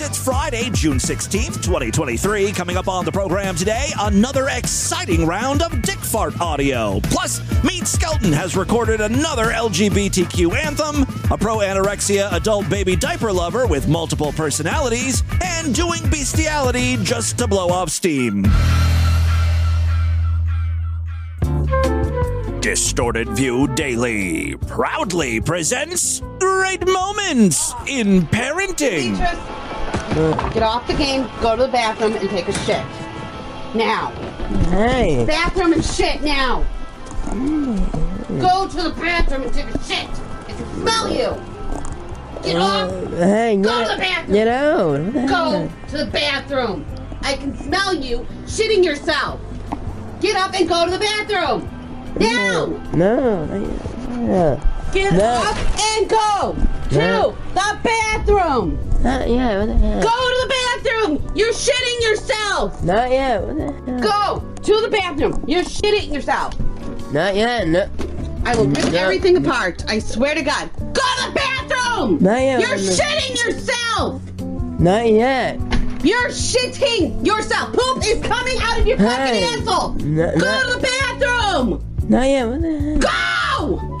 It's Friday, June 16th, 2023. Coming up on the program today, another exciting round of Dick Fart audio. Plus, Meade Skelton has recorded another LGBTQ anthem, a pro anorexia adult baby diaper lover with multiple personalities, and doing bestiality just to blow off steam. Distorted View Daily proudly presents great moments in parenting. Get off the game, go to the bathroom, and take a shit. Now. Hey. Bathroom and shit now. Go to the bathroom and take a shit. I can smell you. Get off. Hey, Go get, to the bathroom. get out. Go to the bathroom. I can smell you shitting yourself. Get up and go to the bathroom. Now. No. Yeah. Get No. up and go to No. the bathroom. Not yet. What the heck? Go to the bathroom. You're shitting yourself. Not yet. What the heck? Go to the bathroom. You're shitting yourself. Not yet. No. I will rip No. everything apart. I swear to God. Go to the bathroom. Not yet. You're shitting yourself. Not yet. You're shitting yourself. Poop is coming out of your fucking Hey. asshole. No, Go no. to the bathroom. Not yet. What the heck? Go.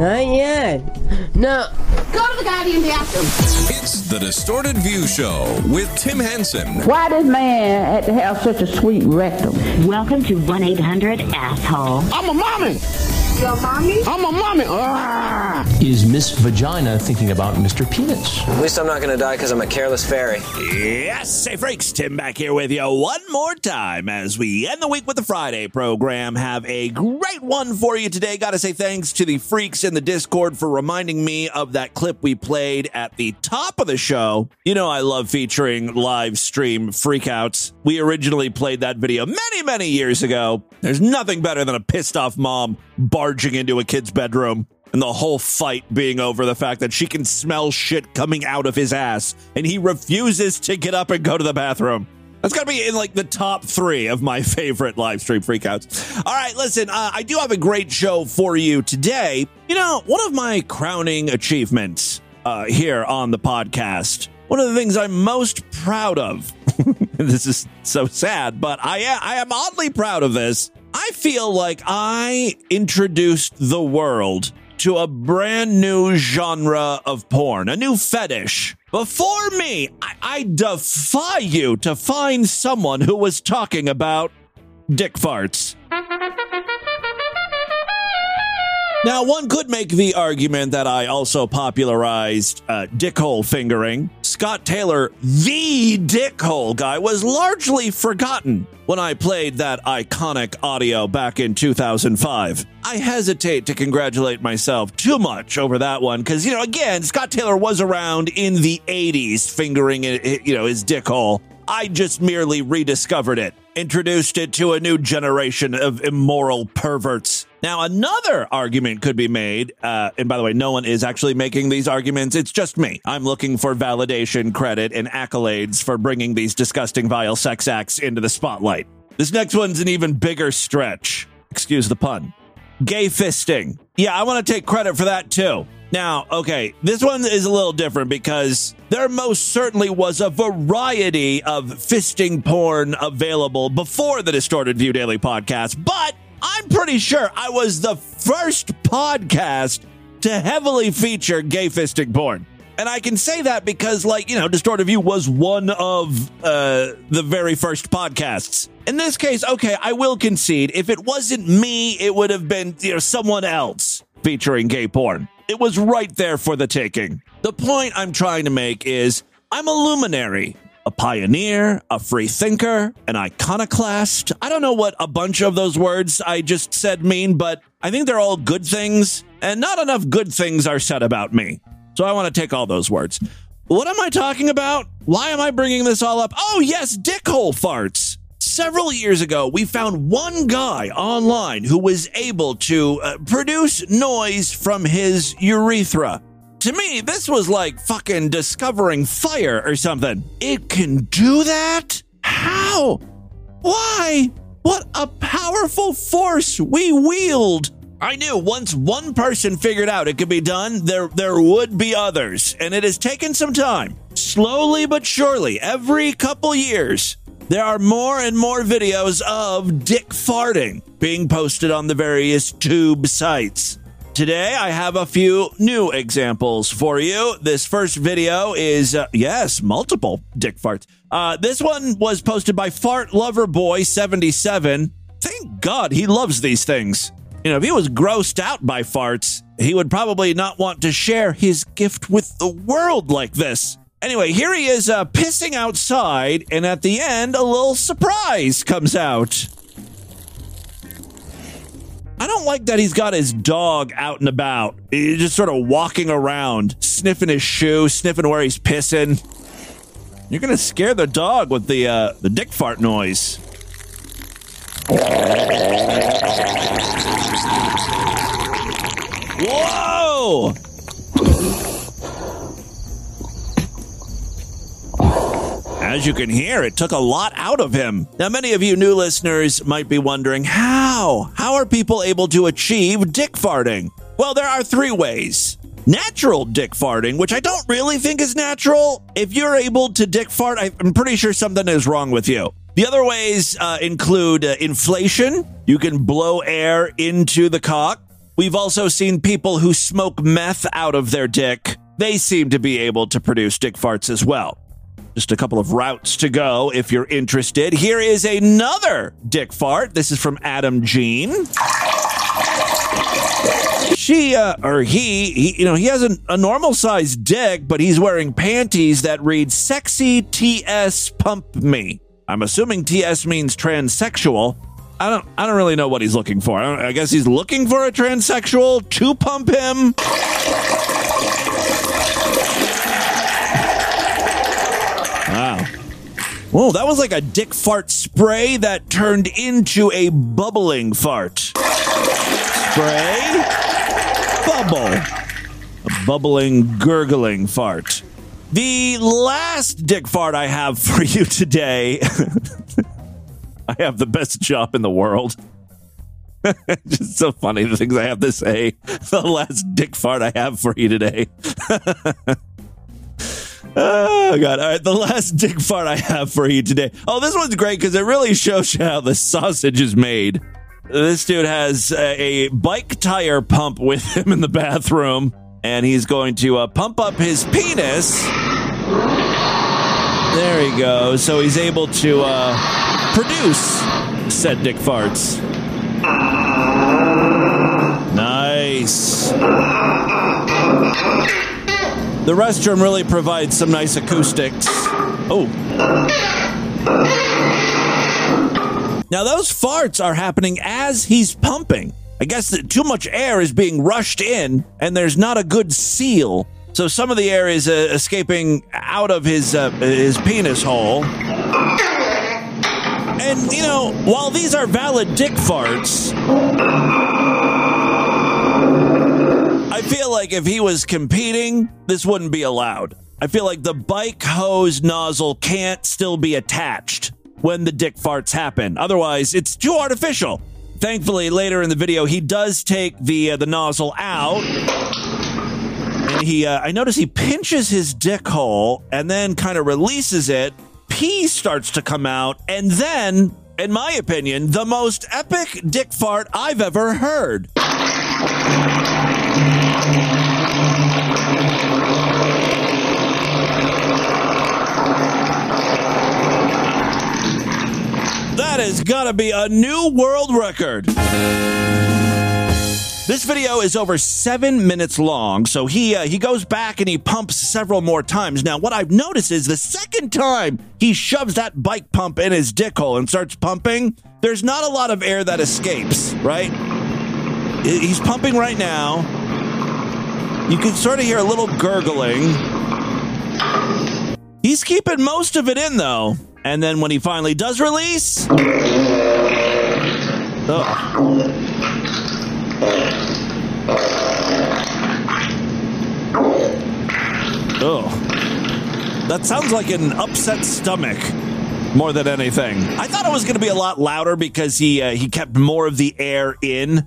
Not yet. No. Go to the goddamn bathroom. It's the Distorted View Show with Tim Henson. Why this man had to have such a sweet rectum? Welcome to 1 800 Asshole. I'm a mommy. Your mommy? I'm a mommy. Ah. Is Miss Vagina thinking about Mr. Penis? At least I'm not gonna die because I'm a careless fairy. Yes, say freaks, Tim back here with you one more time as we end the week with the Friday program. Have a great one for you today. Got to say thanks to the freaks in the Discord for reminding me of that clip we played at the top of the show. You know, I love featuring live stream freakouts. We originally played that video many, many years ago. There's nothing better than a pissed off mom barging into a kid's bedroom and the whole fight being over the fact that she can smell shit coming out of his ass and he refuses to get up and go to the bathroom. That's got to be in like the top three of my favorite live stream freakouts. All right, listen, uh, I do have a great show for you today. You know, one of my crowning achievements uh, here on the podcast, one of the things I'm most proud of, this is so sad, but I am, I am oddly proud of this. I feel like I introduced the world to a brand new genre of porn, a new fetish. Before me, I, I defy you to find someone who was talking about dick farts. Now, one could make the argument that I also popularized uh, dickhole fingering. Scott Taylor, the dickhole guy, was largely forgotten when I played that iconic audio back in 2005. I hesitate to congratulate myself too much over that one because, you know, again, Scott Taylor was around in the 80s fingering, you know, his dickhole. I just merely rediscovered it, introduced it to a new generation of immoral perverts. Now, another argument could be made, uh, and by the way, no one is actually making these arguments. It's just me. I'm looking for validation, credit, and accolades for bringing these disgusting, vile sex acts into the spotlight. This next one's an even bigger stretch. Excuse the pun. Gay fisting. Yeah, I want to take credit for that too. Now, okay, this one is a little different because there most certainly was a variety of fisting porn available before the Distorted View Daily podcast, but I'm pretty sure I was the first podcast to heavily feature gay fisting porn. And I can say that because, like, you know, Distorted View was one of uh, the very first podcasts. In this case, okay, I will concede. If it wasn't me, it would have been, you know, someone else featuring gay porn. It was right there for the taking. The point I'm trying to make is I'm a luminary, a pioneer, a free thinker, an iconoclast. I don't know what a bunch of those words I just said mean, but I think they're all good things, and not enough good things are said about me. So I want to take all those words. What am I talking about? Why am I bringing this all up? Oh, yes, dickhole farts. Several years ago, we found one guy online who was able to uh, produce noise from his urethra. To me, this was like fucking discovering fire or something. It can do that? How? Why? What a powerful force we wield. I knew once one person figured out it could be done, there there would be others, and it has taken some time. slowly but surely, every couple years, there are more and more videos of dick farting being posted on the various tube sites. Today, I have a few new examples for you. This first video is, uh, yes, multiple dick farts. Uh, this one was posted by Fart Lover Boy 77. Thank God he loves these things. You know, if he was grossed out by farts, he would probably not want to share his gift with the world like this. Anyway, here he is uh, pissing outside, and at the end, a little surprise comes out. I don't like that he's got his dog out and about. He's just sort of walking around, sniffing his shoe, sniffing where he's pissing. You're gonna scare the dog with the uh, the dick fart noise. Whoa! As you can hear, it took a lot out of him. Now, many of you new listeners might be wondering how? How are people able to achieve dick farting? Well, there are three ways. Natural dick farting, which I don't really think is natural. If you're able to dick fart, I'm pretty sure something is wrong with you. The other ways uh, include uh, inflation. You can blow air into the cock. We've also seen people who smoke meth out of their dick. They seem to be able to produce dick farts as well. Just a couple of routes to go if you're interested. Here is another dick fart. This is from Adam Jean. She uh, or he, he, you know, he has a, normal sized dick, but he's wearing panties that read "sexy TS pump me." I'm assuming TS means transsexual. I don't, I don't really know what he's looking for. I, I guess he's looking for a transsexual to pump him. Whoa, that was like a dick fart spray that turned into a bubbling fart. Spray, bubble. A bubbling, gurgling fart. The last dick fart I have for you today. I have the best job in the world. Just so funny the things I have to say. The last dick fart I have for you today. Oh god! All right, the last dick fart I have for you today. Oh, this one's great because it really shows you how the sausage is made. This dude has a, bike tire pump with him in the bathroom, and he's going to uh, pump up his penis. There he goes. So he's able to uh, produce said dick farts. The restroom really provides some nice acoustics. Oh. Now, those farts are happening as he's pumping. I guess that too much air is being rushed in, and there's not a good seal. So some of the air is uh, escaping out of his uh, his penis hole. And you know, while these are valid dick farts, I feel like if he was competing, this wouldn't be allowed. I feel like the bike hose nozzle can't still be attached when the dick farts happen. Otherwise, it's too artificial. Thankfully, later in the video, he does take the uh, the nozzle out, and he uh, I notice he pinches his dick hole and then kind of releases it. Pee starts to come out, and then, in my opinion, the most epic dick fart I've ever heard. That got to be a new world record. This video is over seven minutes long, so he uh, he goes back and he pumps several more times. Now, what I've noticed is the second time he shoves that bike pump in his dick hole and starts pumping, there's not a lot of air that escapes. Right? He's pumping right now. You can sort of hear a little gurgling. Keeping most of it in though. And then when he finally does release. Oh. Oh. That sounds like an upset stomach more than anything. I thought it was going to be a lot louder because he uh, he kept more of the air in.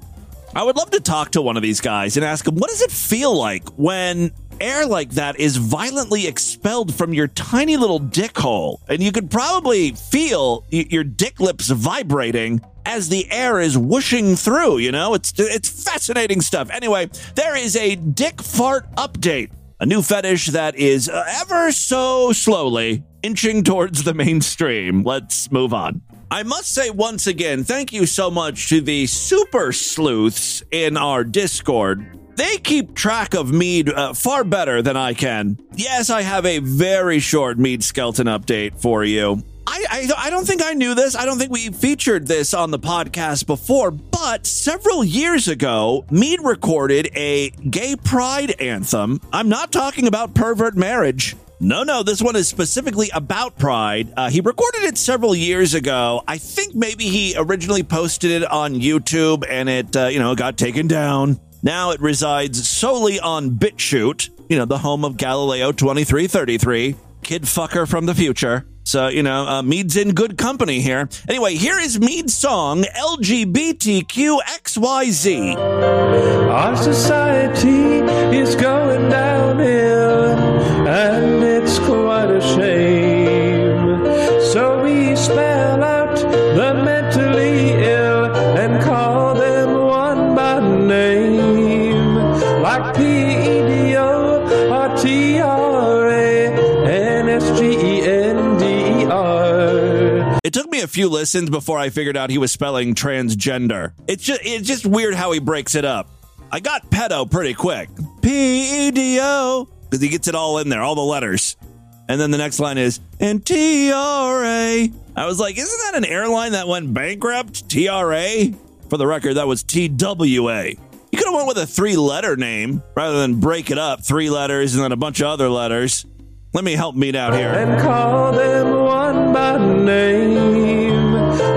I would love to talk to one of these guys and ask him what does it feel like when air like that is violently expelled from your tiny little dick hole, and you could probably feel y- your dick lips vibrating as the air is whooshing through. You know, it's it's fascinating stuff. Anyway, there is a dick fart update, a new fetish that is uh, ever so slowly inching towards the mainstream. Let's move on. I must say once again, thank you so much to the super sleuths in our Discord. They keep track of Meade uh, far better than I can. Yes, I have a very short Meade Skelton update for you. I, I, I don't think I knew this. I don't think we featured this on the podcast before, but several years ago, Meade recorded a gay pride anthem. I'm not talking about pervert marriage. No, no, this one is specifically about Pride. Uh, he recorded it several years ago. I think maybe he originally posted it on YouTube and it, uh, you know, got taken down. Now it resides solely on BitChute, you know, the home of Galileo 2333, kid fucker from the future. So, you know, uh, Meade's in good company here. Anyway, here is Meade's song, LGBTQXYZ. Our society is going downhill, few listens before I figured out he was spelling transgender. It's just it's just weird how he breaks it up. I got pedo pretty quick. P E D O because he gets it all in there, all the letters. And then the next line is and T R A. I was like, isn't that an airline that went bankrupt? T R A. For the record, that was T W A. You could have went with a three-letter name rather than break it up, three letters and then a bunch of other letters. Let me help Meade out here. and call them one by name.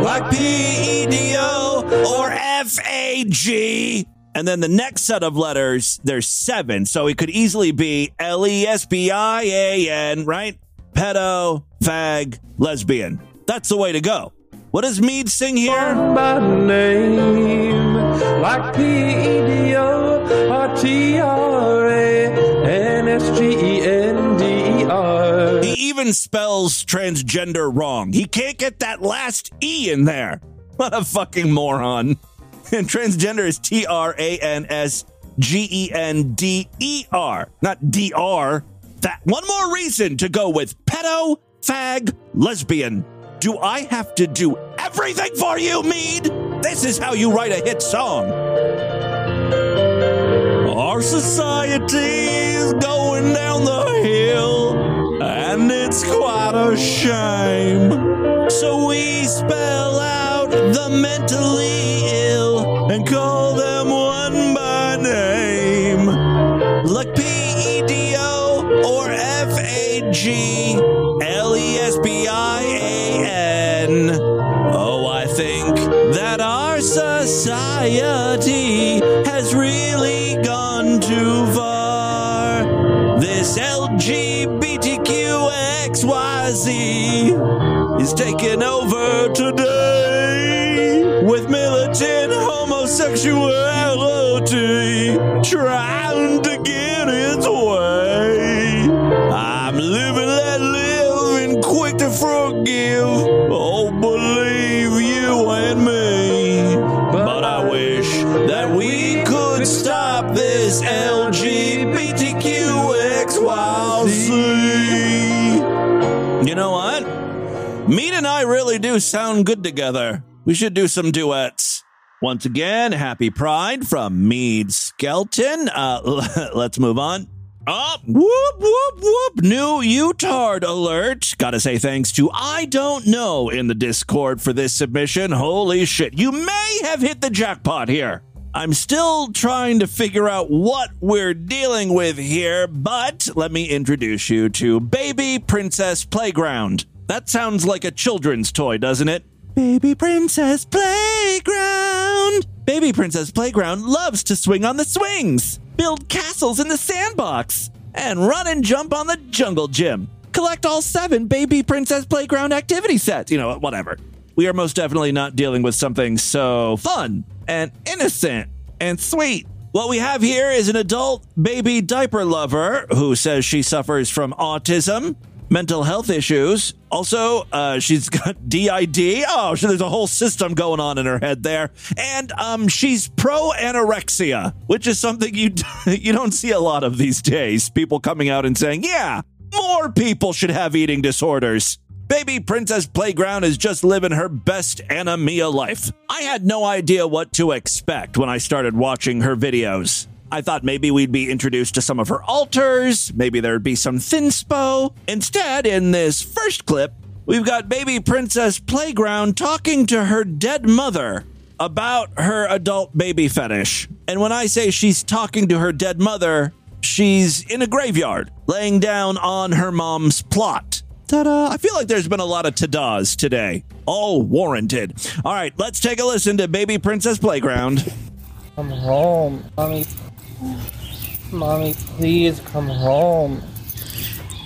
Like P E D O or F A G. And then the next set of letters, there's seven. So it could easily be L E S B I A N, right? Pedo, fag, lesbian. That's the way to go. What does Meade sing here? Name, like P E D O R T R A N S G E N E R. He even spells transgender wrong. He can't get that last E in there. What a fucking moron. And transgender is T R A N S G E N D E R, not D R. That one more reason to go with pedo, fag, lesbian. Do I have to do everything for you, Meade? This is how you write a hit song. Our society is going down the hill, and it's quite a shame. So we spell out the mentally ill and call them one by name, like P E D O or F A G L E S B I A N. Oh, I think that our society LGBTQXYZ is taking over today with militant homosexuality. Trying really do sound good together. We should do some duets. Once again, happy pride from Meade Skelton. Uh, let's move on. Up, whoop, whoop, whoop. New Utard alert. Gotta say thanks to I Don't Know in the Discord for this submission. Holy shit. You may have hit the jackpot here. I'm still trying to figure out what we're dealing with here, but let me introduce you to Baby Princess Playground. That sounds like a children's toy, doesn't it? Baby Princess Playground. Baby Princess Playground loves to swing on the swings, build castles in the sandbox, and run and jump on the jungle gym. Collect all seven Baby Princess Playground activity sets. You know, whatever. We are most definitely not dealing with something so fun and innocent and sweet What we have here is an adult baby diaper lover who says she suffers from autism, mental health issues. Also, uh, she's got DID. Oh, so there's a whole system going on in her head there. And um, she's pro anorexia, which is something you you don't see a lot of these days. People coming out and saying, "Yeah, more people should have eating disorders." Baby Princess Playground is just living her best Anna Mia life. I had no idea what to expect when I started watching her videos. I thought maybe we'd be introduced to some of her alters, maybe there'd be some thinspo. Instead, in this first clip, we've got Baby Princess Playground talking to her dead mother about her adult baby fetish. And when I say she's talking to her dead mother, she's in a graveyard, laying down on her mom's plot. Ta-da! I feel like there's been a lot of ta-das today. All warranted. All right, let's take a listen to Baby Princess Playground. I'm home. Mommy, please come home.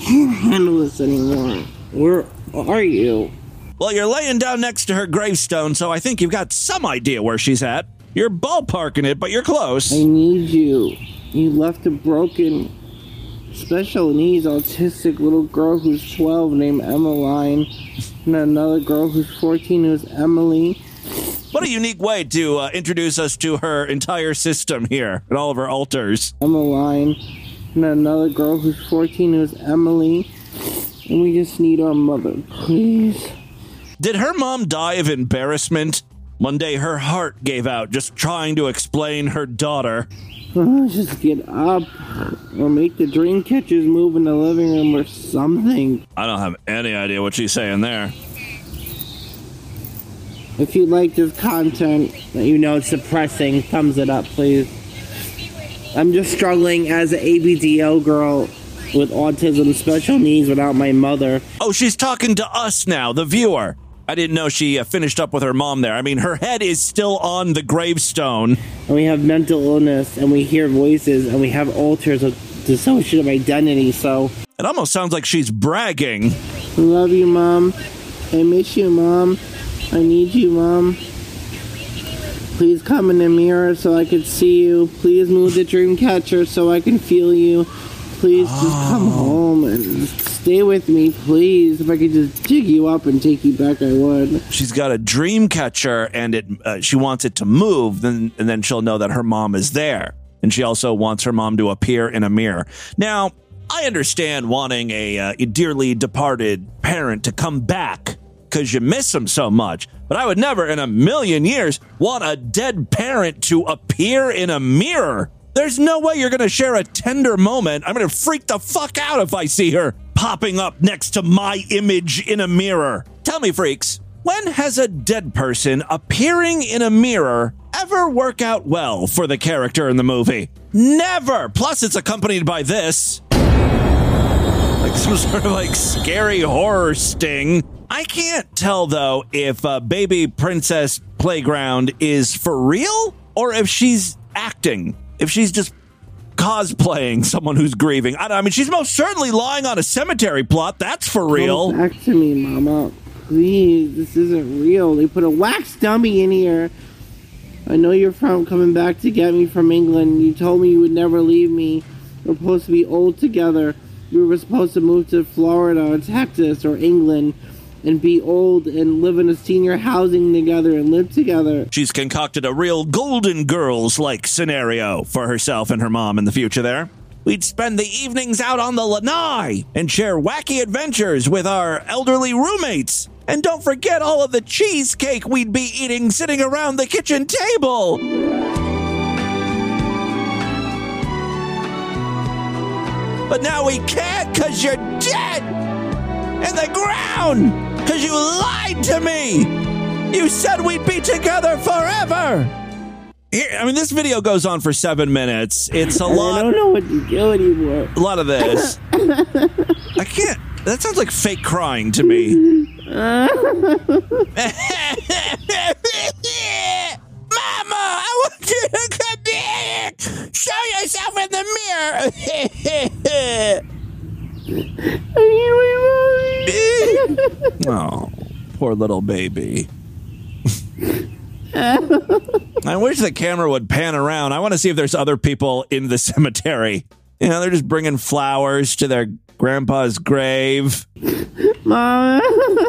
Can't handle this anymore. Where are you? Well, you're laying down next to her gravestone, so I think you've got some idea where she's at. You're ballparking it, but you're close. I need you. You left a broken, special needs, autistic little girl who's 12 named Emmeline, and another girl who's 14 who's Emily. What a unique way to uh, introduce us to her entire system here and all of her alters. Emmeline, and another girl who's 14 who's Emily, and we just need our mother, please. Did her mom die of embarrassment? One day her heart gave out just trying to explain her daughter. Oh, just get up or make the dream catchers move in the living room or something. I don't have any idea what she's saying there. If you like this content that you know it's depressing, thumbs it up, please. I'm just struggling as an ABDL girl with autism special needs without my mother. Oh, she's talking to us now, the viewer. I didn't know she uh, finished up with her mom there. I mean, her head is still on the gravestone. And we have mental illness, and we hear voices, and we have alters of dissociative identity, so. It almost sounds like she's bragging. I love you, Mom. I miss you, Mom. I need you, Mom. Please come in the mirror so I can see you. Please move the dream catcher so I can feel you. Please just come home and stay with me, please. If I could just dig you up and take you back, I would. She's got a dream catcher, and it uh, she wants it to move. Then and then she'll know that her mom is there, and she also wants her mom to appear in a mirror. Now, I understand wanting a, uh, a dearly departed parent to come back because you miss them so much. But I would never in a million years want a dead parent to appear in a mirror. There's no way you're going to share a tender moment. I'm going to freak the fuck out if I see her popping up next to my image in a mirror. Tell me, freaks, when has a dead person appearing in a mirror ever work out well for the character in the movie? Never! Plus, it's accompanied by this like some sort of like scary horror sting. I can't tell though if uh, Baby Princess Playground is for real or if she's acting. If she's just cosplaying someone who's grieving. I, I mean, she's most certainly lying on a cemetery plot. That's for real. Come back to me, Mama. Please, this isn't real. They put a wax dummy in here. I know you're from coming back to get me from England. You told me you would never leave me. We're supposed to be old together. We were supposed to move to Florida or Texas or England and be old and live in a senior housing together and live together. She's concocted a real Golden Girls like scenario for herself and her mom in the future there. We'd spend the evenings out on the lanai and share wacky adventures with our elderly roommates. And don't forget all of the cheesecake we'd be eating sitting around the kitchen table. But now we can't because you're dead in the ground because you lied to me. You said we'd be together forever. I mean, this video goes on for seven minutes. It's a lot. I don't know what to do anymore. A lot of this. I can't. That sounds like fake crying to me. Mama, I want you to come here. Show yourself in the mirror. oh, poor little baby. I wish the camera would pan around. I want to see if there's other people in the cemetery. You know, they're just bringing flowers to their grandpa's grave. Mom.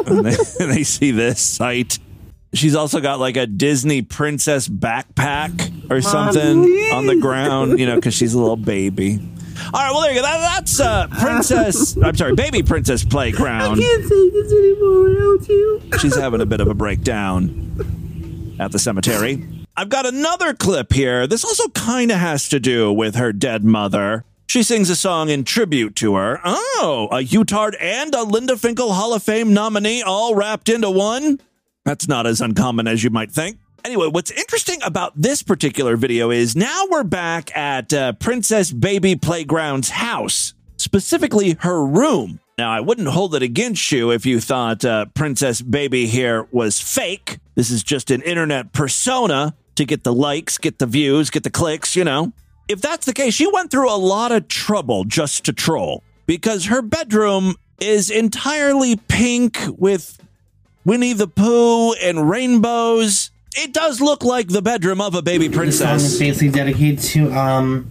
and, they, and they see this sight. She's also got like a Disney princess backpack or something on the ground, you know, because she's a little baby. All right, well, there you go. That, that's uh, Princess, I'm sorry, Baby Princess Playground. I can't take this anymore without you. She's having a bit of a breakdown at the cemetery. I've got another clip here. This also kind of has to do with her dead mother. She sings a song in tribute to her. Oh, a Utard and a Linda Finkel Hall of Fame nominee all wrapped into one? That's not as uncommon as you might think. Anyway, what's interesting about this particular video is now we're back at uh, Princess Baby Playground's house, specifically her room. Now, I wouldn't hold it against you if you thought uh, Princess Baby here was fake. This is just an internet persona to get the likes, get the views, get the clicks, you know. If that's the case, she went through a lot of trouble just to troll because her bedroom is entirely pink with Winnie the Pooh and rainbows. It does look like the bedroom of a baby princess. This song is basically dedicated to um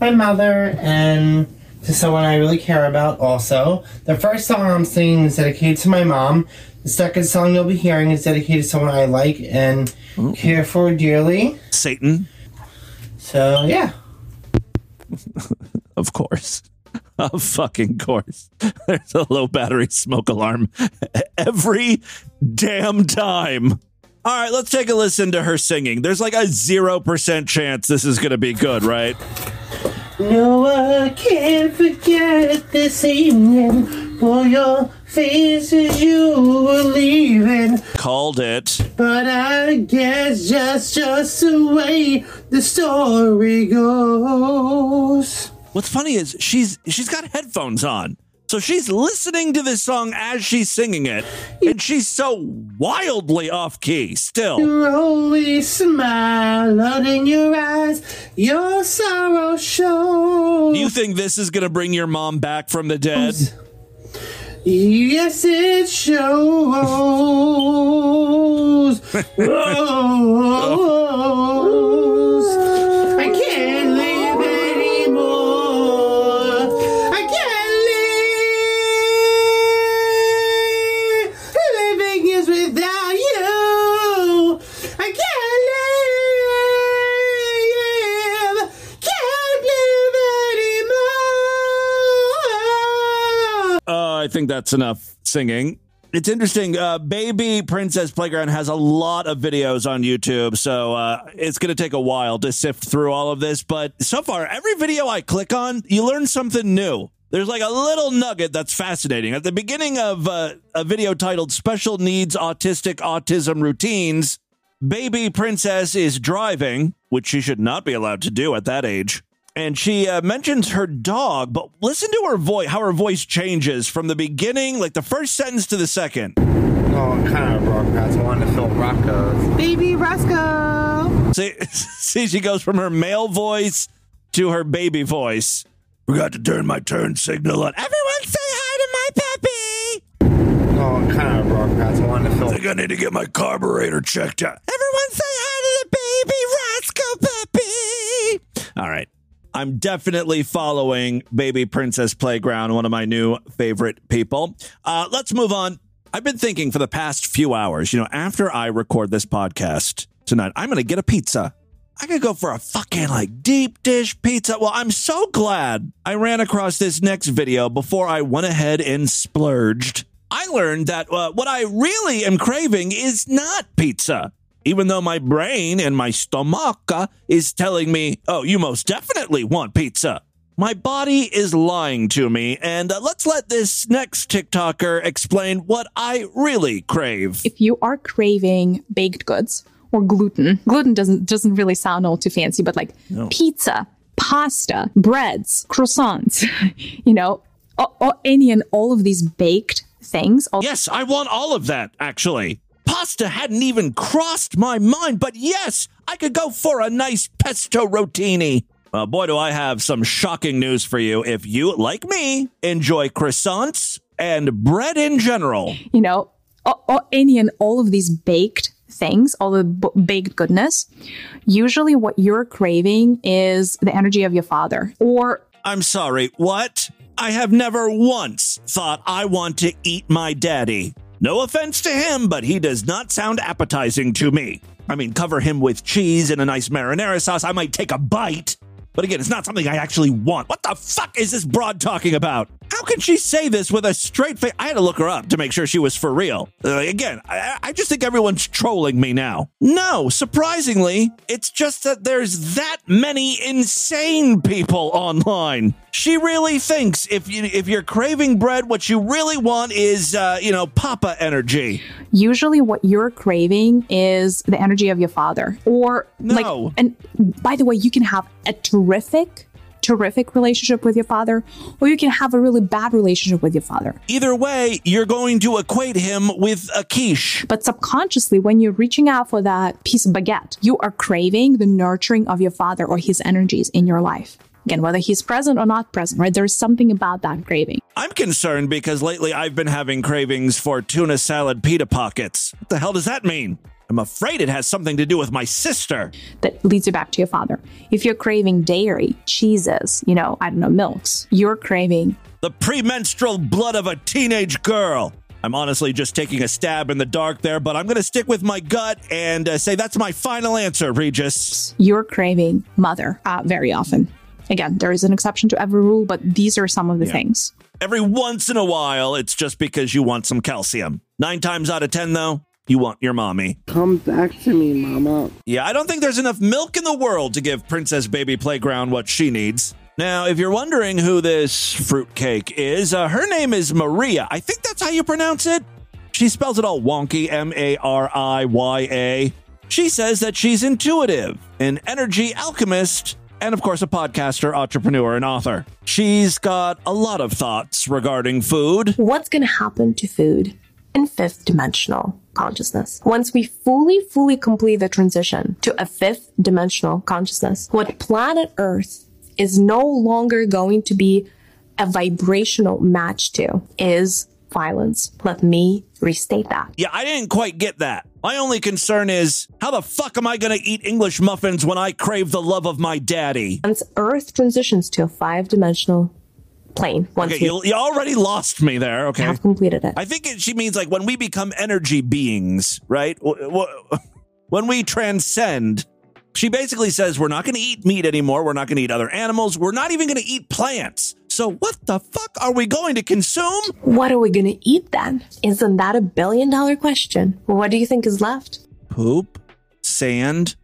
my mother and to someone I really care about. Also, the first song I'm singing is dedicated to my mom. The second song you'll be hearing is dedicated to someone I like and care for dearly. Satan, So yeah. of course. Of fucking course. There's a low battery smoke alarm every damn time. All right, let's take a listen to her singing. There's like a 0% chance this is going to be good, right? No, I can't forget this evening for your face as you were leaving. Called it. But I guess just just the way the story goes. What's funny is she's she's got headphones on. So she's listening to this song as she's singing it, and she's so wildly off key still. Your only smile out in your eyes, your sorrow shows. Do you think this is going to bring your mom back from the dead? Yes, it shows. Shows. I think that's enough singing. It's interesting. Uh, Baby Princess Playground has a lot of videos on YouTube, so uh, it's going to take a while to sift through all of this. But so far, every video I click on, you learn something new. There's like a little nugget that's fascinating. At the beginning of uh, a video titled Special Needs Autistic Autism Routines, Baby Princess is driving, which she should not be allowed to do at that age. And she uh, mentions her dog, but listen to her voice, how her voice changes from the beginning, like the first sentence to the second. Oh, kind of rock guys. I wanted to fill Rocco's. Baby Roscoe. See, see, she goes from her male voice to her baby voice. Forgot to turn my turn signal on. Everyone say hi to my puppy. Oh, kind of rock guys. I wanted to fill. think I need to get my carburetor checked out. Everyone say hi to the baby Roscoe puppy. All right. I'm definitely following Baby Princess Playground, one of my new favorite people. Uh, let's move on. I've been thinking for the past few hours, you know, after I record this podcast tonight, I'm going to get a pizza. I could go for a fucking like deep dish pizza. Well, I'm so glad I ran across this next video before I went ahead and splurged. I learned that uh, what I really am craving is not pizza. Even though my brain and my stomach is telling me, oh, you most definitely want pizza. My body is lying to me, and uh, let's let this next TikToker explain what I really crave. if you are craving baked goods or gluten, gluten doesn't doesn't really sound all too fancy, but like No. pizza, pasta, breads, croissants, you know, or, or any and all of these baked things. All- Yes, I want all of that, actually. Pasta hadn't even crossed my mind, but yes, I could go for a nice pesto rotini. Well, boy, do I have some shocking news for you. If you, like me, enjoy croissants and bread in general, you know, or, or any and all of these baked things, all the b- baked goodness, usually what you're craving is the energy of your father or I'm sorry, what? I have never once thought I want to eat my daddy. No offense to him, but he does not sound appetizing to me. I mean, cover him with cheese and a nice marinara sauce. I might take a bite. But again, it's not something I actually want. What the fuck is this broad talking about? How can she say this with a straight face? I had to look her up to make sure she was for real. Uh, again, I, I just think everyone's trolling me now. No, surprisingly, it's just that there's that many insane people online. She really thinks if you if you're craving bread, what you really want is uh, you know Papa energy. usually what you're craving is the energy of your father or No. like and by the way you can have a terrific terrific relationship with your father or you can have a really bad relationship with your father Either way, you're going to equate him with a quiche. but subconsciously when you're reaching out for that piece of baguette you are craving the nurturing of your father or his energies in your life again whether he's present or not present right there's something about that craving I'm concerned because lately I've been having cravings for tuna salad pita pockets. What the hell does that mean? I'm afraid it has something to do with my sister. that leads you back to your father if you're craving dairy cheeses you know i don't know milks you're craving The premenstrual blood of a teenage girl. I'm honestly just taking a stab in the dark there, but I'm going to stick with my gut and uh, say that's my final answer, Regis. you're craving mother uh, very often. Again, there is an exception to every rule, but these are some of the things. Every once in a while, it's just because you want some calcium. Nine times out of ten, though, you want your mommy. Come back to me, mama. Yeah, I don't think there's enough milk in the world to give Princess Baby Playground what she needs. Now, if you're wondering who this fruitcake is, uh, her name is Maria. I think that's how you pronounce it. She spells it all wonky M A R I Y A. She says that she's intuitive, an energy alchemist, and of course, a podcaster, entrepreneur, and author. She's got a lot of thoughts regarding food. What's going to happen to food in fifth dimensional consciousness? Once we fully, fully complete the transition to a fifth dimensional consciousness, what planet Earth is no longer going to be a vibrational match to is violence. Let me restate that. Yeah, I didn't quite get that. My only concern is how the fuck am I going to eat English muffins when I crave the love of my daddy? Once Earth transitions to a five dimensional plane, once Okay, you, you already lost me there. Okay. I've completed it. I think it, she means like when we become energy beings, right? When we transcend, she basically says we're not going to eat meat anymore. We're not going to eat other animals. We're not even going to eat plants. So what the fuck are we going to consume? What are we going to eat then? Isn't that a billion dollar question? What do you think is left? Poop, sand,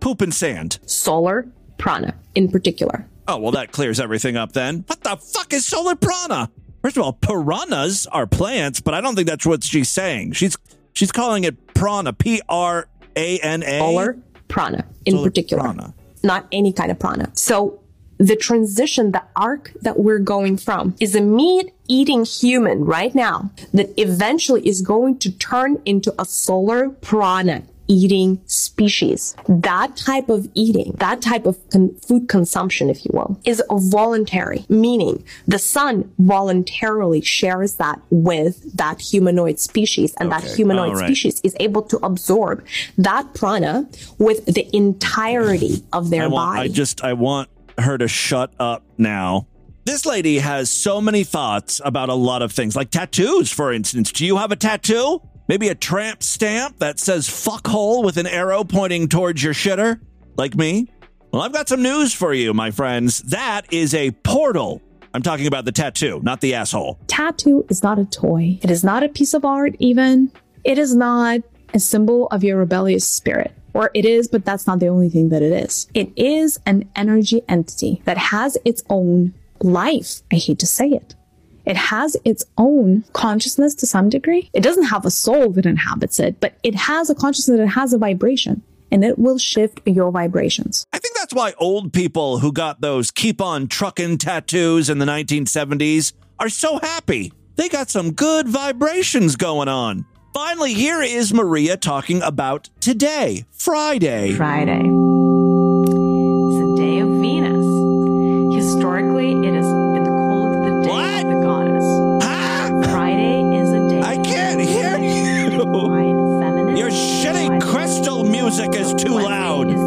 poop and sand. Solar prana in particular. Oh, well, that clears everything up then. What the fuck is solar prana? First of all, piranhas are plants, but I don't think that's what she's saying. She's she's calling it prana, P R A N A. Solar prana in Solar particular. prana. Not any kind of prana. So the transition, the arc that we're going from is a meat eating human right now that eventually is going to turn into a solar prana eating species. That type of eating, that type of con- food consumption, if you will, is voluntary, meaning the sun voluntarily shares that with that humanoid species and that humanoid right. species is able to absorb that prana with the entirety of their I want, body. I just I want her to shut up now. This lady has so many thoughts about a lot of things, like tattoos, for instance. Do you have a tattoo? Maybe a tramp stamp that says fuckhole with an arrow pointing towards your shitter, like me? Well, I've got some news for you, my friends. That is a portal. I'm talking about the tattoo, not the asshole. Tattoo is not a toy. It is not a piece of art, even. It is not a symbol of your rebellious spirit. Or it is, but that's not the only thing that it is. It is an energy entity that has its own life. I hate to say it. It has its own consciousness to some degree. It doesn't have a soul that inhabits it, but it has a consciousness that has a vibration and it will shift your vibrations. I think that's why old people who got those keep on trucking tattoos in the 1970s are so happy. They got some good vibrations going on. Finally, here is Maria talking about today, Friday. Friday. It's the day of Venus. Historically, it has been called the day what? of the goddess. Ah! Friday is a day. I can't hear you. Feminine, Your shitty Friday. crystal music is too Wednesday loud. Is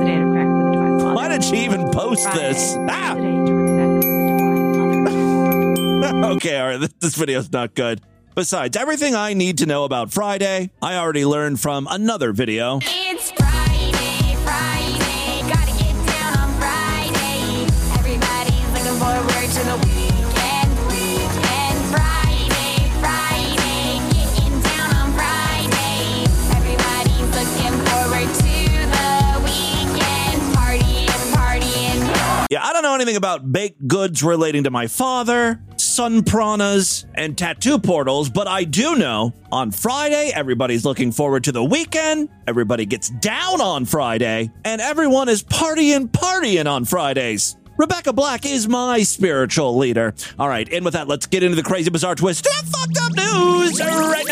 Why did she even post Friday this? Ah! okay, all right, this, video is not good. Besides, everything I need to know about Friday, I already learned from another video. It's Friday, Friday, gotta get down on Friday. Everybody's looking forward to the weekend, weekend. Friday, Friday, getting down on Friday. Everybody's looking forward to the weekend, partying, partying. Yeah, I don't know anything about baked goods relating to my father, sun pranas, and tattoo portals, but I do know on Friday, everybody's looking forward to the weekend, everybody gets down on Friday, and everyone is partying, partying on Fridays. Rebecca Black is my spiritual leader. All right, and with that, let's get into the crazy, bizarre twist and fucked up news right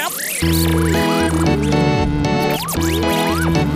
now.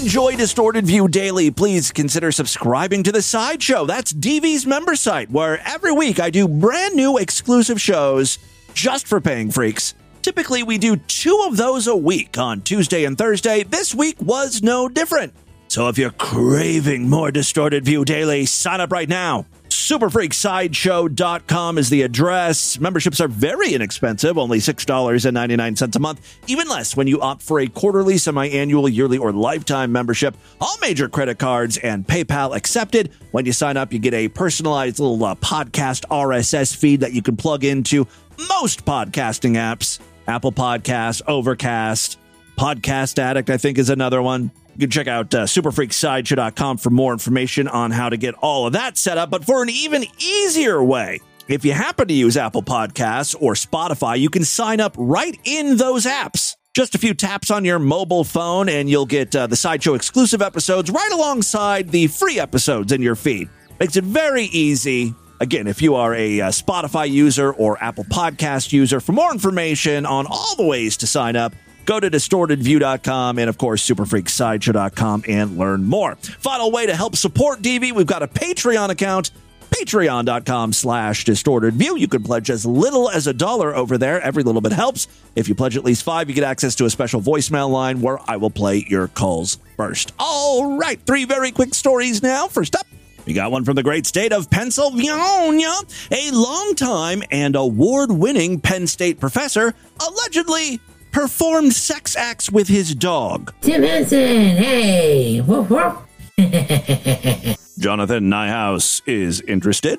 Enjoy Distorted View Daily, please consider subscribing to the Sideshow. That's DV's member site, where every week I do brand new exclusive shows just for paying freaks. Typically, we do two of those a week on Tuesday and Thursday. This week was no different. So if you're craving more Distorted View Daily, sign up right now. Superfreaksideshow.com is the address. Memberships are very inexpensive, only $6.99 a month, even less when you opt for a quarterly, semi annual, yearly, or lifetime membership. All major credit cards and PayPal accepted. When you sign up, you get a personalized little uh, podcast RSS feed that you can plug into most podcasting apps Apple Podcasts, Overcast, Podcast Addict, I think, is another one. You can check out uh, superfreaksideshow.com for more information on how to get all of that set up. But for an even easier way, if you happen to use Apple Podcasts or Spotify, you can sign up right in those apps. Just a few taps on your mobile phone, and you'll get uh, the Sideshow exclusive episodes right alongside the free episodes in your feed. Makes it very easy. Again, if you are a uh, Spotify user or Apple Podcast user, for more information on all the ways to sign up, go to distortedview.com and, of course, superfreaksideshow.com and learn more. Final way to help support DV, we've got a Patreon account. Patreon.com slash distorted view. You can pledge as little as a dollar over there. Every little bit helps. If you pledge at least five, you get access to a special voicemail line where I will play your calls first. All right, three very quick stories now. First up, we got one from the great state of Pennsylvania. A longtime and award winning Penn State professor allegedly performed sex acts with his dog. Tim Henson, hey, woof woof. Jonathan Nyhouse is interested.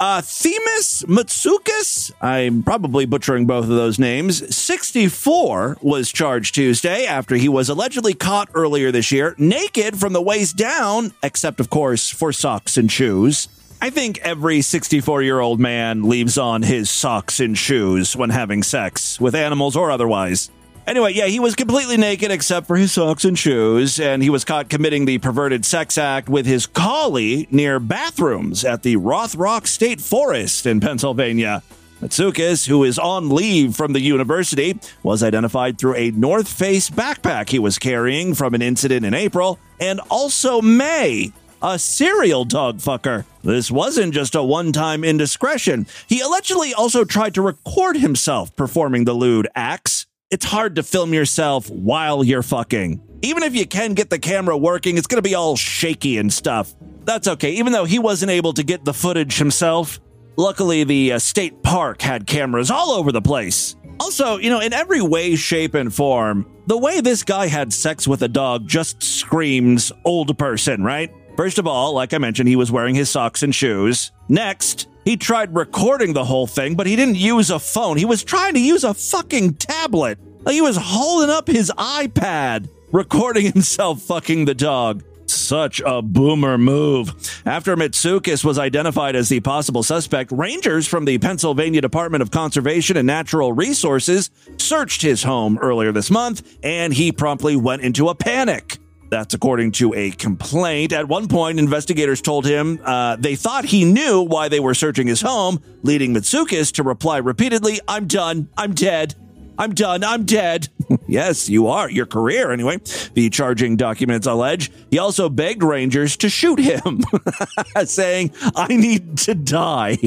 Uh, Themis Matsoukas, I'm probably butchering both of those names, 64, was charged Tuesday after he was allegedly caught earlier this year, naked from the waist down, except, of course, for socks and shoes. I think every 64 year old man leaves on his socks and shoes when having sex, with animals or otherwise. Anyway, yeah, he was completely naked except for his socks and shoes, and he was caught committing the perverted sex act with his collie near bathrooms at the Rothrock State Forest in Pennsylvania. Matsoukas, who is on leave from the university, was identified through a North Face backpack he was carrying from an incident in April, and also May, a serial dog fucker. This wasn't just a one time indiscretion. He allegedly also tried to record himself performing the lewd acts. It's hard to film yourself while you're fucking. Even if you can get the camera working, it's to be all shaky and stuff. That's okay, even though he wasn't able to get the footage himself. Luckily, the uh, state park had cameras all over the place. Also, you know, in every way, shape, and form, the way this guy had sex with a dog just screams old person, right? First of all, like I mentioned, he was wearing his socks and shoes. Next, he tried recording the whole thing, but he didn't use a phone. He was trying to use a fucking tablet. Like he was holding up his iPad, recording himself fucking the dog. Such a boomer move. After Matsoukas was identified as the possible suspect, rangers from the Pennsylvania Department of Conservation and Natural Resources searched his home earlier this month, and he promptly went into a panic. That's according to a complaint. At one point, investigators told him uh, they thought he knew why they were searching his home, leading Matsoukas to reply repeatedly, I'm done. I'm dead. I'm done. I'm dead. yes, you are. Your career, anyway. The charging documents allege he also begged Rangers to shoot him, saying, I need to die.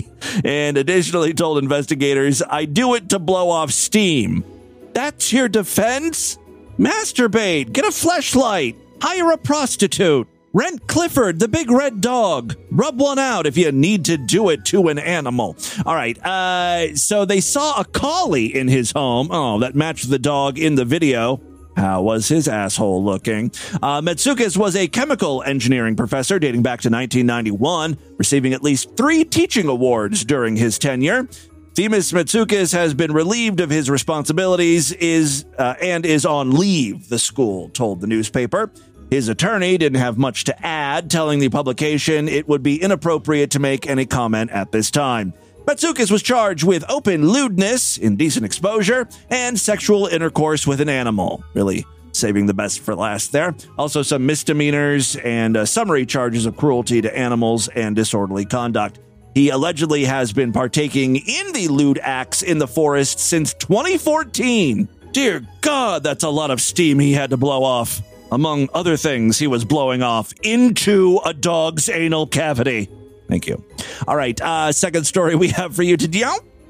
And additionally told investigators, I do it to blow off steam. That's your defense? Masturbate. Get a fleshlight. Hire a prostitute. Rent Clifford, the big red dog. Rub one out if you need to do it to an animal. All right. Uh, so they saw a collie in his home. Oh, that matched the dog in the video. How was his asshole looking? Uh, Matsoukas was a chemical engineering professor dating back to 1991, receiving at least three teaching awards during his tenure. Themis Matsoukas has been relieved of his responsibilities is uh, and is on leave, the school told the newspaper. His attorney didn't have much to add, telling the publication it would be inappropriate to make any comment at this time. Matsoukas was charged with open lewdness, indecent exposure, and sexual intercourse with an animal. Really saving the best for last there. Also, some misdemeanors and uh, summary charges of cruelty to animals and disorderly conduct. He allegedly has been partaking in the lewd acts in the forest since 2014. Dear God, that's a lot of steam he had to blow off. Among other things, he was blowing off into a dog's anal cavity. Thank you. All right, uh, second story we have for you today.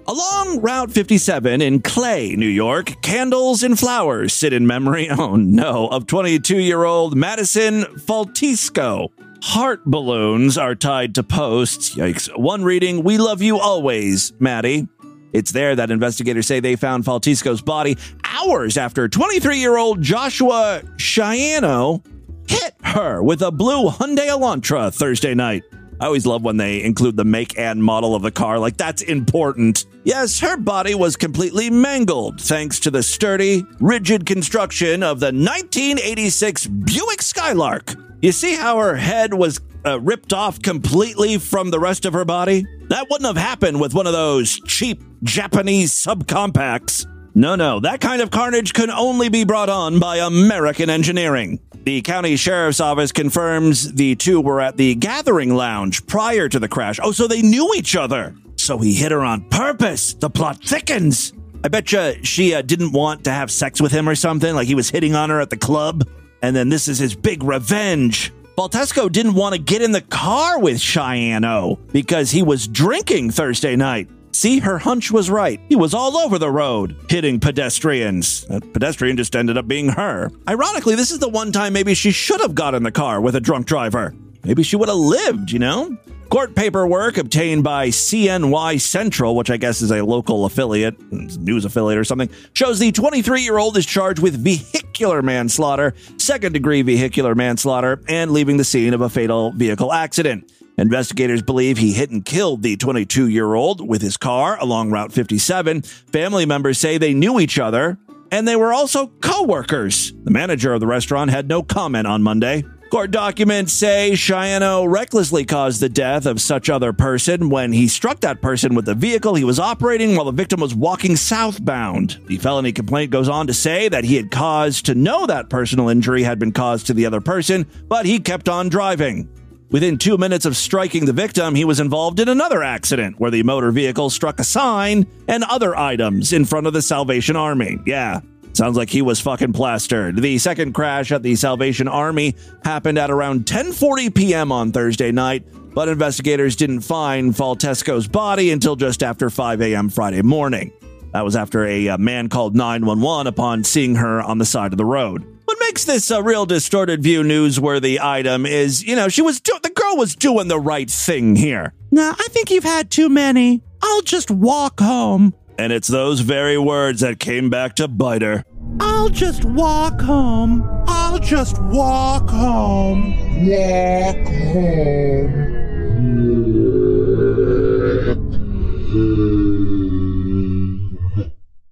Along Route 57 in Clay, New York, candles and flowers sit in memory, oh no, of 22 year old Madison Faltisco. Heart balloons are tied to posts. Yikes. One reading, We love you always, Maddie. It's there that investigators say they found Faltisco's body hours after 23 year old Joshua Chiano hit her with a blue Hyundai Elantra Thursday night. I always love when they include the make and model of the car, like that's important. Yes, her body was completely mangled thanks to the sturdy, rigid construction of the 1986 Buick Skylark. You see how her head was uh, ripped off completely from the rest of her body? That wouldn't have happened with one of those cheap Japanese subcompacts. No, no, that kind of carnage can only be brought on by American engineering. The county sheriff's office confirms the two were at the gathering lounge prior to the crash. Oh, so they knew each other. So he hit her on purpose. The plot thickens. I bet you she uh, didn't want to have sex with him or something, like he was hitting on her at the club. And then this is his big revenge. Faltisco didn't want to get in the car with Chiano because he was drinking Thursday night. See, her hunch was right. He was all over the road, hitting pedestrians. That pedestrian just ended up being her. Ironically, this is the one time maybe she should have got in the car with a drunk driver. Maybe she would have lived, you know? Court paperwork obtained by CNY Central, which I guess is a local affiliate, news affiliate or something, shows the 23 year old is charged with vehicular manslaughter, second degree vehicular manslaughter, and leaving the scene of a fatal vehicle accident. Investigators believe he hit and killed the 22 year old with his car along Route 57. Family members say they knew each other and they were also co workers. The manager of the restaurant had no comment on Monday. Court documents say Chiano recklessly caused the death of such other person when he struck that person with the vehicle he was operating while the victim was walking southbound. The felony complaint goes on to say that he had cause to know that personal injury had been caused to the other person, but he kept on driving. Within two minutes of striking the victim, he was involved in another accident where the motor vehicle struck a sign and other items in front of the Salvation Army. Yeah, sounds like he was fucking plastered. The second crash at the Salvation Army happened at around 10:40 p.m. on Thursday night, but investigators didn't find Faltisco's body until just after 5 a.m. Friday morning. That was after a, uh man called 911 upon seeing her on the side of the road. What makes this a real distorted view newsworthy item is, you know, she was do- the girl was doing the right thing here. Nah, I think you've had too many. I'll just walk home. And it's those very words that came back to bite her. I'll just walk home. I'll just walk home. Walk home.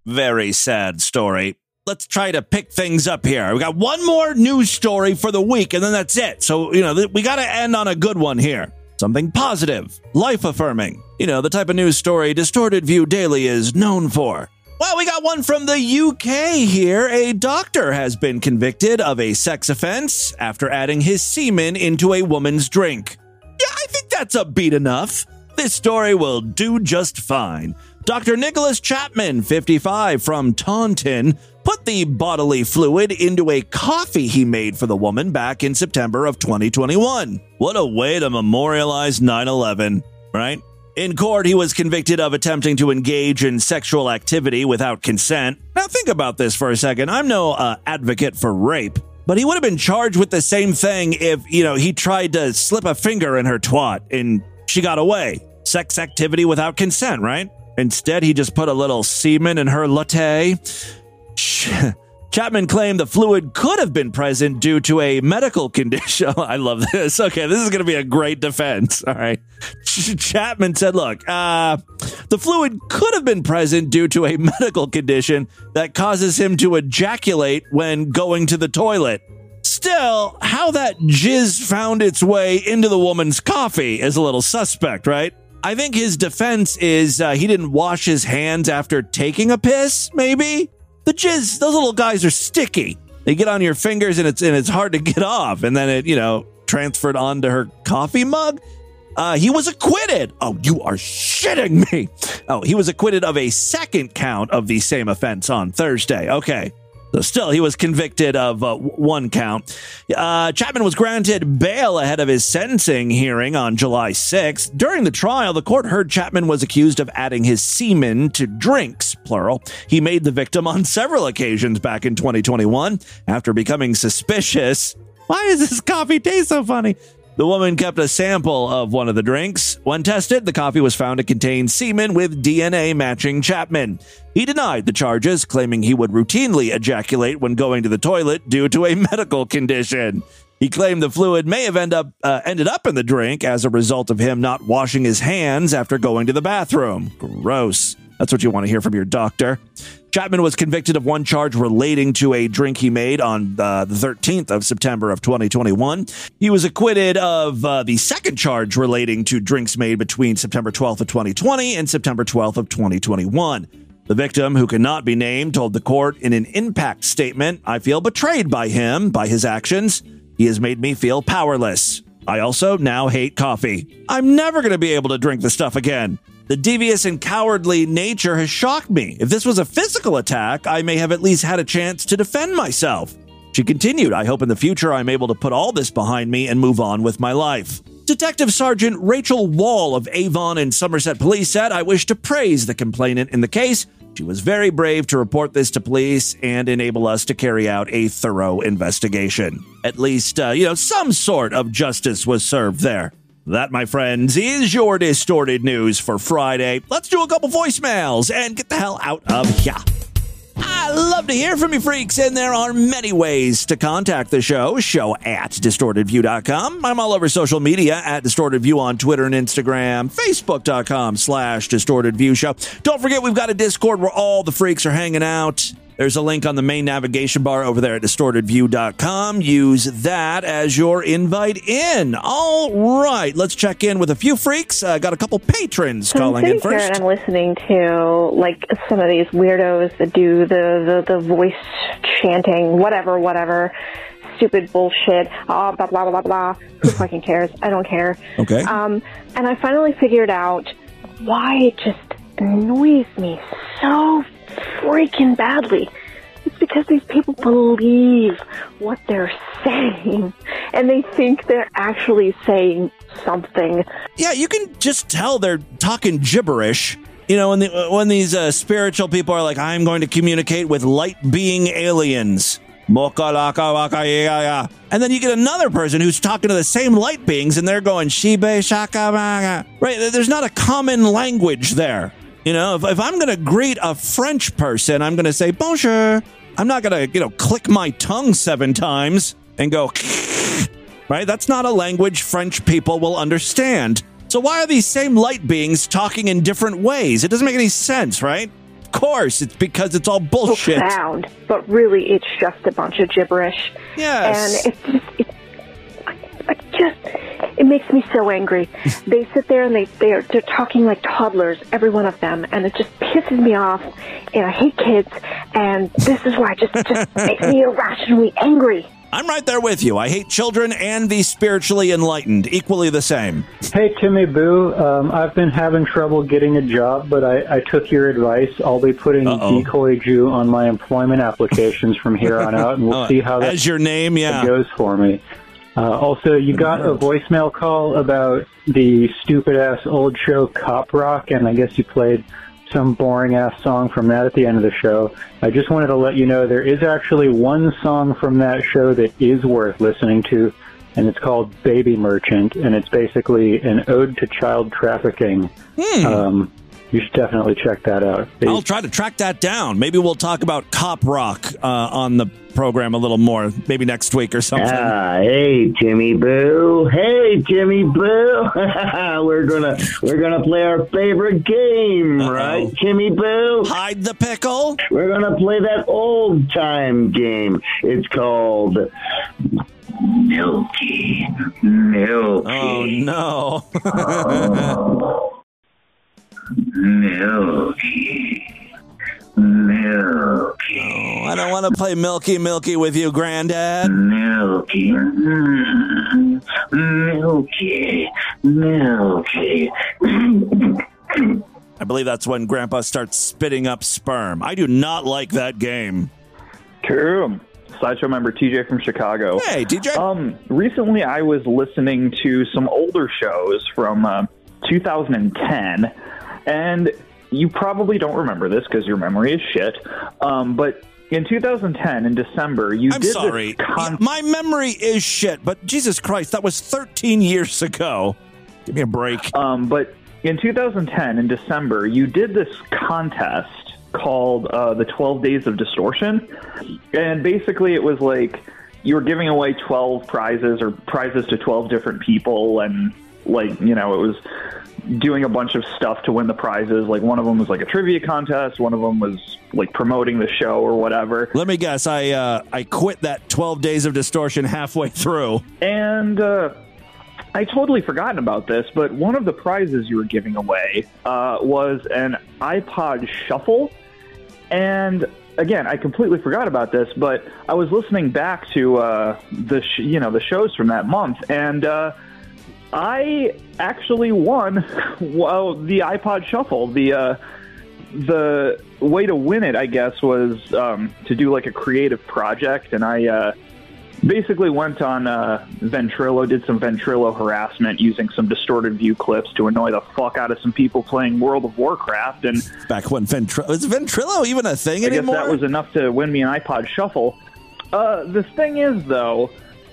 Very sad story let's try to pick things up here. We got one more news story for the week, and then that's it. So, you know, we got to end on a good one here. Something positive, life affirming. You know, the type of news story Distorted View Daily is known for. Well, we got one from the UK here. A doctor has been convicted of a sex offense after adding his semen into a woman's drink. Yeah, I think that's a beat enough. This story will do just fine. Dr. Nicholas Chapman, 55, from Taunton, put the bodily fluid into a coffee he made for the woman back in September of 2021. What a way to memorialize 9 11, right? In court, he was convicted of attempting to engage in sexual activity without consent. Now, think about this for a second. I'm no uh, advocate for rape, but he would have been charged with the same thing if, you know, he tried to slip a finger in her twat and she got away. Sex activity without consent, right? Instead, he just put a little semen in her latte. Chapman claimed the fluid could have been present due to a medical condition. I love this. Okay, this is going to be a great defense. All right. Ch- Chapman said, look, uh, the fluid could have been present due to a medical condition that causes him to ejaculate when going to the toilet. Still, how that jizz found its way into the woman's coffee is a little suspect, right? I think his defense is uh, he didn't wash his hands after taking a piss, maybe? The jizz, those little guys are sticky. They get on your fingers and it's and it's hard to get off. And then it, you know, transferred onto her coffee mug. Uh, he was acquitted. Oh, you are shitting me. Oh, he was acquitted of a second count of the same offense on Thursday. Okay. Still, he was convicted of uh, one count. Uh, Chapman was granted bail ahead of his sentencing hearing on July 6th. During the trial, the court heard Chapman was accused of adding his semen to drinks, plural. He made the victim on several occasions back in 2021 after becoming suspicious. Why does this coffee taste so funny? The woman kept a sample of one of the drinks. When tested, the coffee was found to contain semen with DNA matching Chapman. He denied the charges, claiming he would routinely ejaculate when going to the toilet due to a medical condition. He claimed the fluid may have end up, uh, ended up in the drink as a result of him not washing his hands after going to the bathroom. Gross. That's what you want to hear from your doctor. Chapman was convicted of one charge relating to a drink he made on uh, the 13th of September of 2021. He was acquitted of uh, the second charge relating to drinks made between September 12th of 2020 and September 12th of 2021. The victim, who cannot be named, told the court in an impact statement, I feel betrayed by him, by his actions. He has made me feel powerless. I also now hate coffee. I'm never going to be able to drink the stuff again. The devious and cowardly nature has shocked me. If this was a physical attack, I may have at least had a chance to defend myself. She continued, I hope in the future I'm able to put all this behind me and move on with my life. Detective Sergeant Rachel Wall of Avon and Somerset Police said, I wish to praise the complainant in the case. She was very brave to report this to police and enable us to carry out a thorough investigation. At least, uh, you know, some sort of justice was served there. That, my friends, is your distorted news for Friday. Let's do a couple voicemails and get the hell out of here. I love to hear from you freaks, and there are many ways to contact the show. Show at distortedview.com. I'm all over social media at distortedview on Twitter and Instagram, facebook.com slash distortedview show. Don't forget, we've got a Discord where all the freaks are hanging out. There's a link on the main navigation bar over there at distortedview.com. Use that as your invite in. All right, let's check in with a few freaks. Uh, got a couple patrons So calling I'm in first. and I'm listening to like some of these weirdos that do the, the, the voice chanting, whatever, whatever, stupid bullshit, oh, blah, blah, blah, blah, blah. Who fucking cares? I don't care. Okay. Um, and I finally figured out why it just annoys me so freaking badly. It's because these people believe what they're saying, and they think they're actually saying something. Yeah, you can just tell they're talking gibberish. You know, when the, when these uh, spiritual people are like, "I'm going to communicate with light being aliens," and then you get another person who's talking to the same light beings, and they're going shibe shaka. Right? There's not a common language there. You know, if, if I'm going to greet a French person, I'm going to say bonjour. I'm not going to, you know, click my tongue seven times and go, right? That's not a language French people will understand. So why are these same light beings talking in different ways? It doesn't make any sense, right? Of course, it's because it's all bullshit. Sound, but really it's just a bunch of gibberish. Yes. And it's just, it, I, I just, it makes me so angry. they sit there and they, they're, they're talking like toddlers, every one of them, and it just pisses me off, and I hate kids, and this is why it just, just makes me irrationally angry. I'm right there with you. I hate children and the spiritually enlightened, equally the same. Hey, Timmy Boo. Um, I've been having trouble getting a job, but I, I took your advice. I'll be putting Uh-oh. Decoy Jew on my employment applications from here on out, and we'll Oh, see how that as your name, yeah. goes for me. Uh, also, you got a voicemail call about the stupid ass old show Cop Rock, and I guess you played some boring ass song from that at the end of the show. I just wanted to let you know there is actually one song from that show that is worth listening to, and it's called Baby Merchant, and it's basically an ode to child trafficking. Hmm. Um, you should definitely check that out. I'll try to track that down. Maybe we'll talk about cop rock uh, on the program a little more, maybe next week or something. Ah, hey Jimmy Boo. Hey Jimmy Boo. we're gonna we're gonna play our favorite game, right, Jimmy Boo? Hide the pickle. We're gonna play that old time game. It's called Milky Milky. Oh no. Milky. Milky. Oh, I don't want to play Milky Milky with you, Granddad. Milky. Mm, Milky. Milky. I believe that's when Grandpa starts spitting up sperm. I do not like that game. Cool. Sideshow member TJ from Chicago. Hey, TJ. Um, recently I was listening to some older shows from uh, 2010, and you probably don't remember this because your memory is shit. Um, but in 2010, in December, you I'm did sorry. this con- My memory is shit, but Jesus Christ, that was 13 years ago. Give me a break. Um, but in 2010, in December, you did this contest called uh, the 12 Days of Distortion, and basically it was like you were giving away 12 prizes or prizes to 12 different people, and like you know it was doing a bunch of stuff to win the prizes. Like one of them was like a trivia contest, one of them was like promoting the show or whatever. Let me guess. I uh, I quit that 12 days of distortion halfway through. And uh, I totally forgotten about this, but one of the prizes you were giving away uh, was an iPod Shuffle. And again, I completely forgot about this, but I was listening back to uh, the sh- you know the shows from that month, and uh, I actually won well the iPod Shuffle. The uh, the way to win it, I guess, was um, to do like a creative project, and I uh, basically went on uh, Ventrilo, did some Ventrilo harassment using some distorted view clips to annoy the fuck out of some people playing World of Warcraft, and Back when Ventrilo is Ventrilo even a thing I guess that was enough to win me an iPod Shuffle. Uh, the thing is, though,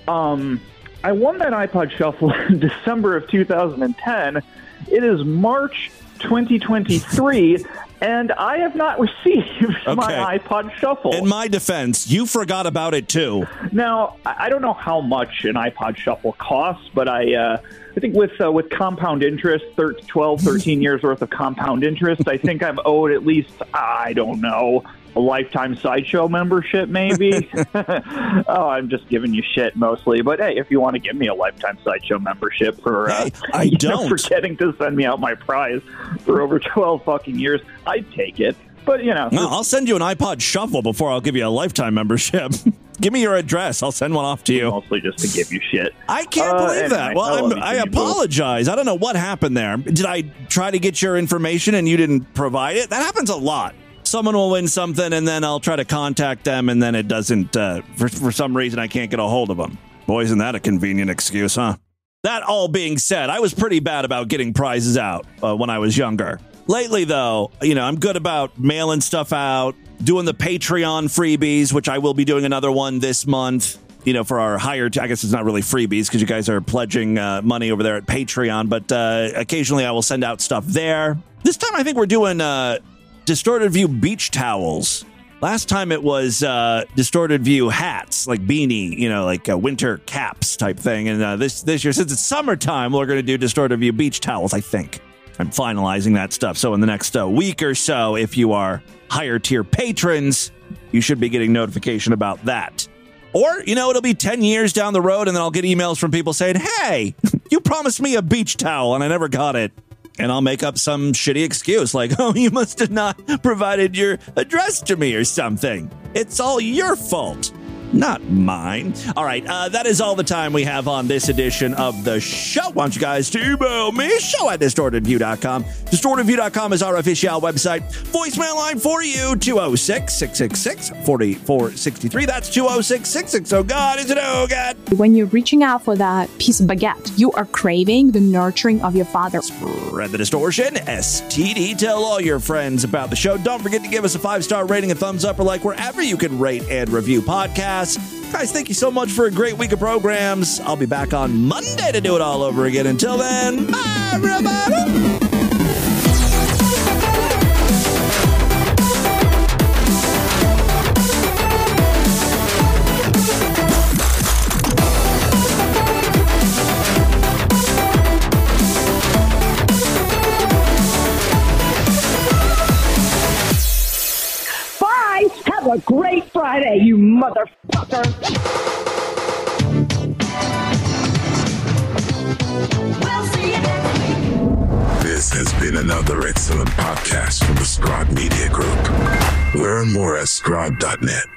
um, I won that iPod Shuffle in December of 2010. It is March 2023, and I have not received my iPod Shuffle. In my defense, you forgot about it too. Now, I don't know how much an iPod Shuffle costs, but I, uh, I think with uh, with compound interest, thir- 12, 13 years worth of compound interest, I think I'm owed at least, I don't know, a lifetime sideshow membership, maybe. oh, I'm just giving you shit mostly, but hey, if you want to give me a lifetime sideshow membership for, uh, I you know, don't. forgetting to send me out my prize for over 12 fucking years, I'd take it. But you know, No, I'll send you an iPod Shuffle before I'll give you a lifetime membership. give me your address. I'll send one off to you. Mostly just to give you shit. I can't Uh, believe that. Well, I I'm, I apologize. I don't know what happened there. Did I try to get your information and you didn't provide it? That happens a lot. Someone will win something and then I'll try to contact them and then it doesn't, uh, for, for some reason, I can't get a hold of them. Boy, isn't that a convenient excuse, huh? That all being said, I was pretty bad about getting prizes out uh, when I was younger. Lately, though, you know, I'm good about mailing stuff out, doing the Patreon freebies, which I will be doing another one this month. You know, for our higher, I guess it's not really freebies because you guys are pledging uh, money over there at Patreon, but uh, occasionally I will send out stuff there. This time I think we're doing uh, Distorted View beach towels. Last time it was uh, distorted view hats, like beanie, you know, like uh, winter caps type thing. And uh, this this year, since it's summertime, we're going to do distorted view beach towels. I think I'm finalizing that stuff. So in the next uh, week or so, if you are higher tier patrons, you should be getting notification about that. Or you know, it'll be ten years down the road, and then I'll get emails from people saying, "Hey, you promised me a beach towel, and I never got it." And I'll make up some shitty excuse like, oh, you must have not provided your address to me or something. It's all your fault. Not mine. All right, uh, that is all the time we have on this edition of the show. Want you guys to email me, show at distortedview.com. Distortedview.com is our official website. Voicemail line for you, 206 666 4463. That's 206 660. Oh, God, is it oh, God? When you're reaching out for that piece of baguette, you are craving the nurturing of your father. Spread the distortion. STD. Tell all your friends about the show. Don't forget to give us a five star rating, a thumbs up, or like wherever you can rate and review podcasts. Guys, thank you so much for a great week of programs. I'll be back on Monday to do it all over again. Until then, bye, everybody. Have a great Friday, you motherfucker. This has been another excellent podcast from the Scribe Media Group. Learn more at scribe.net.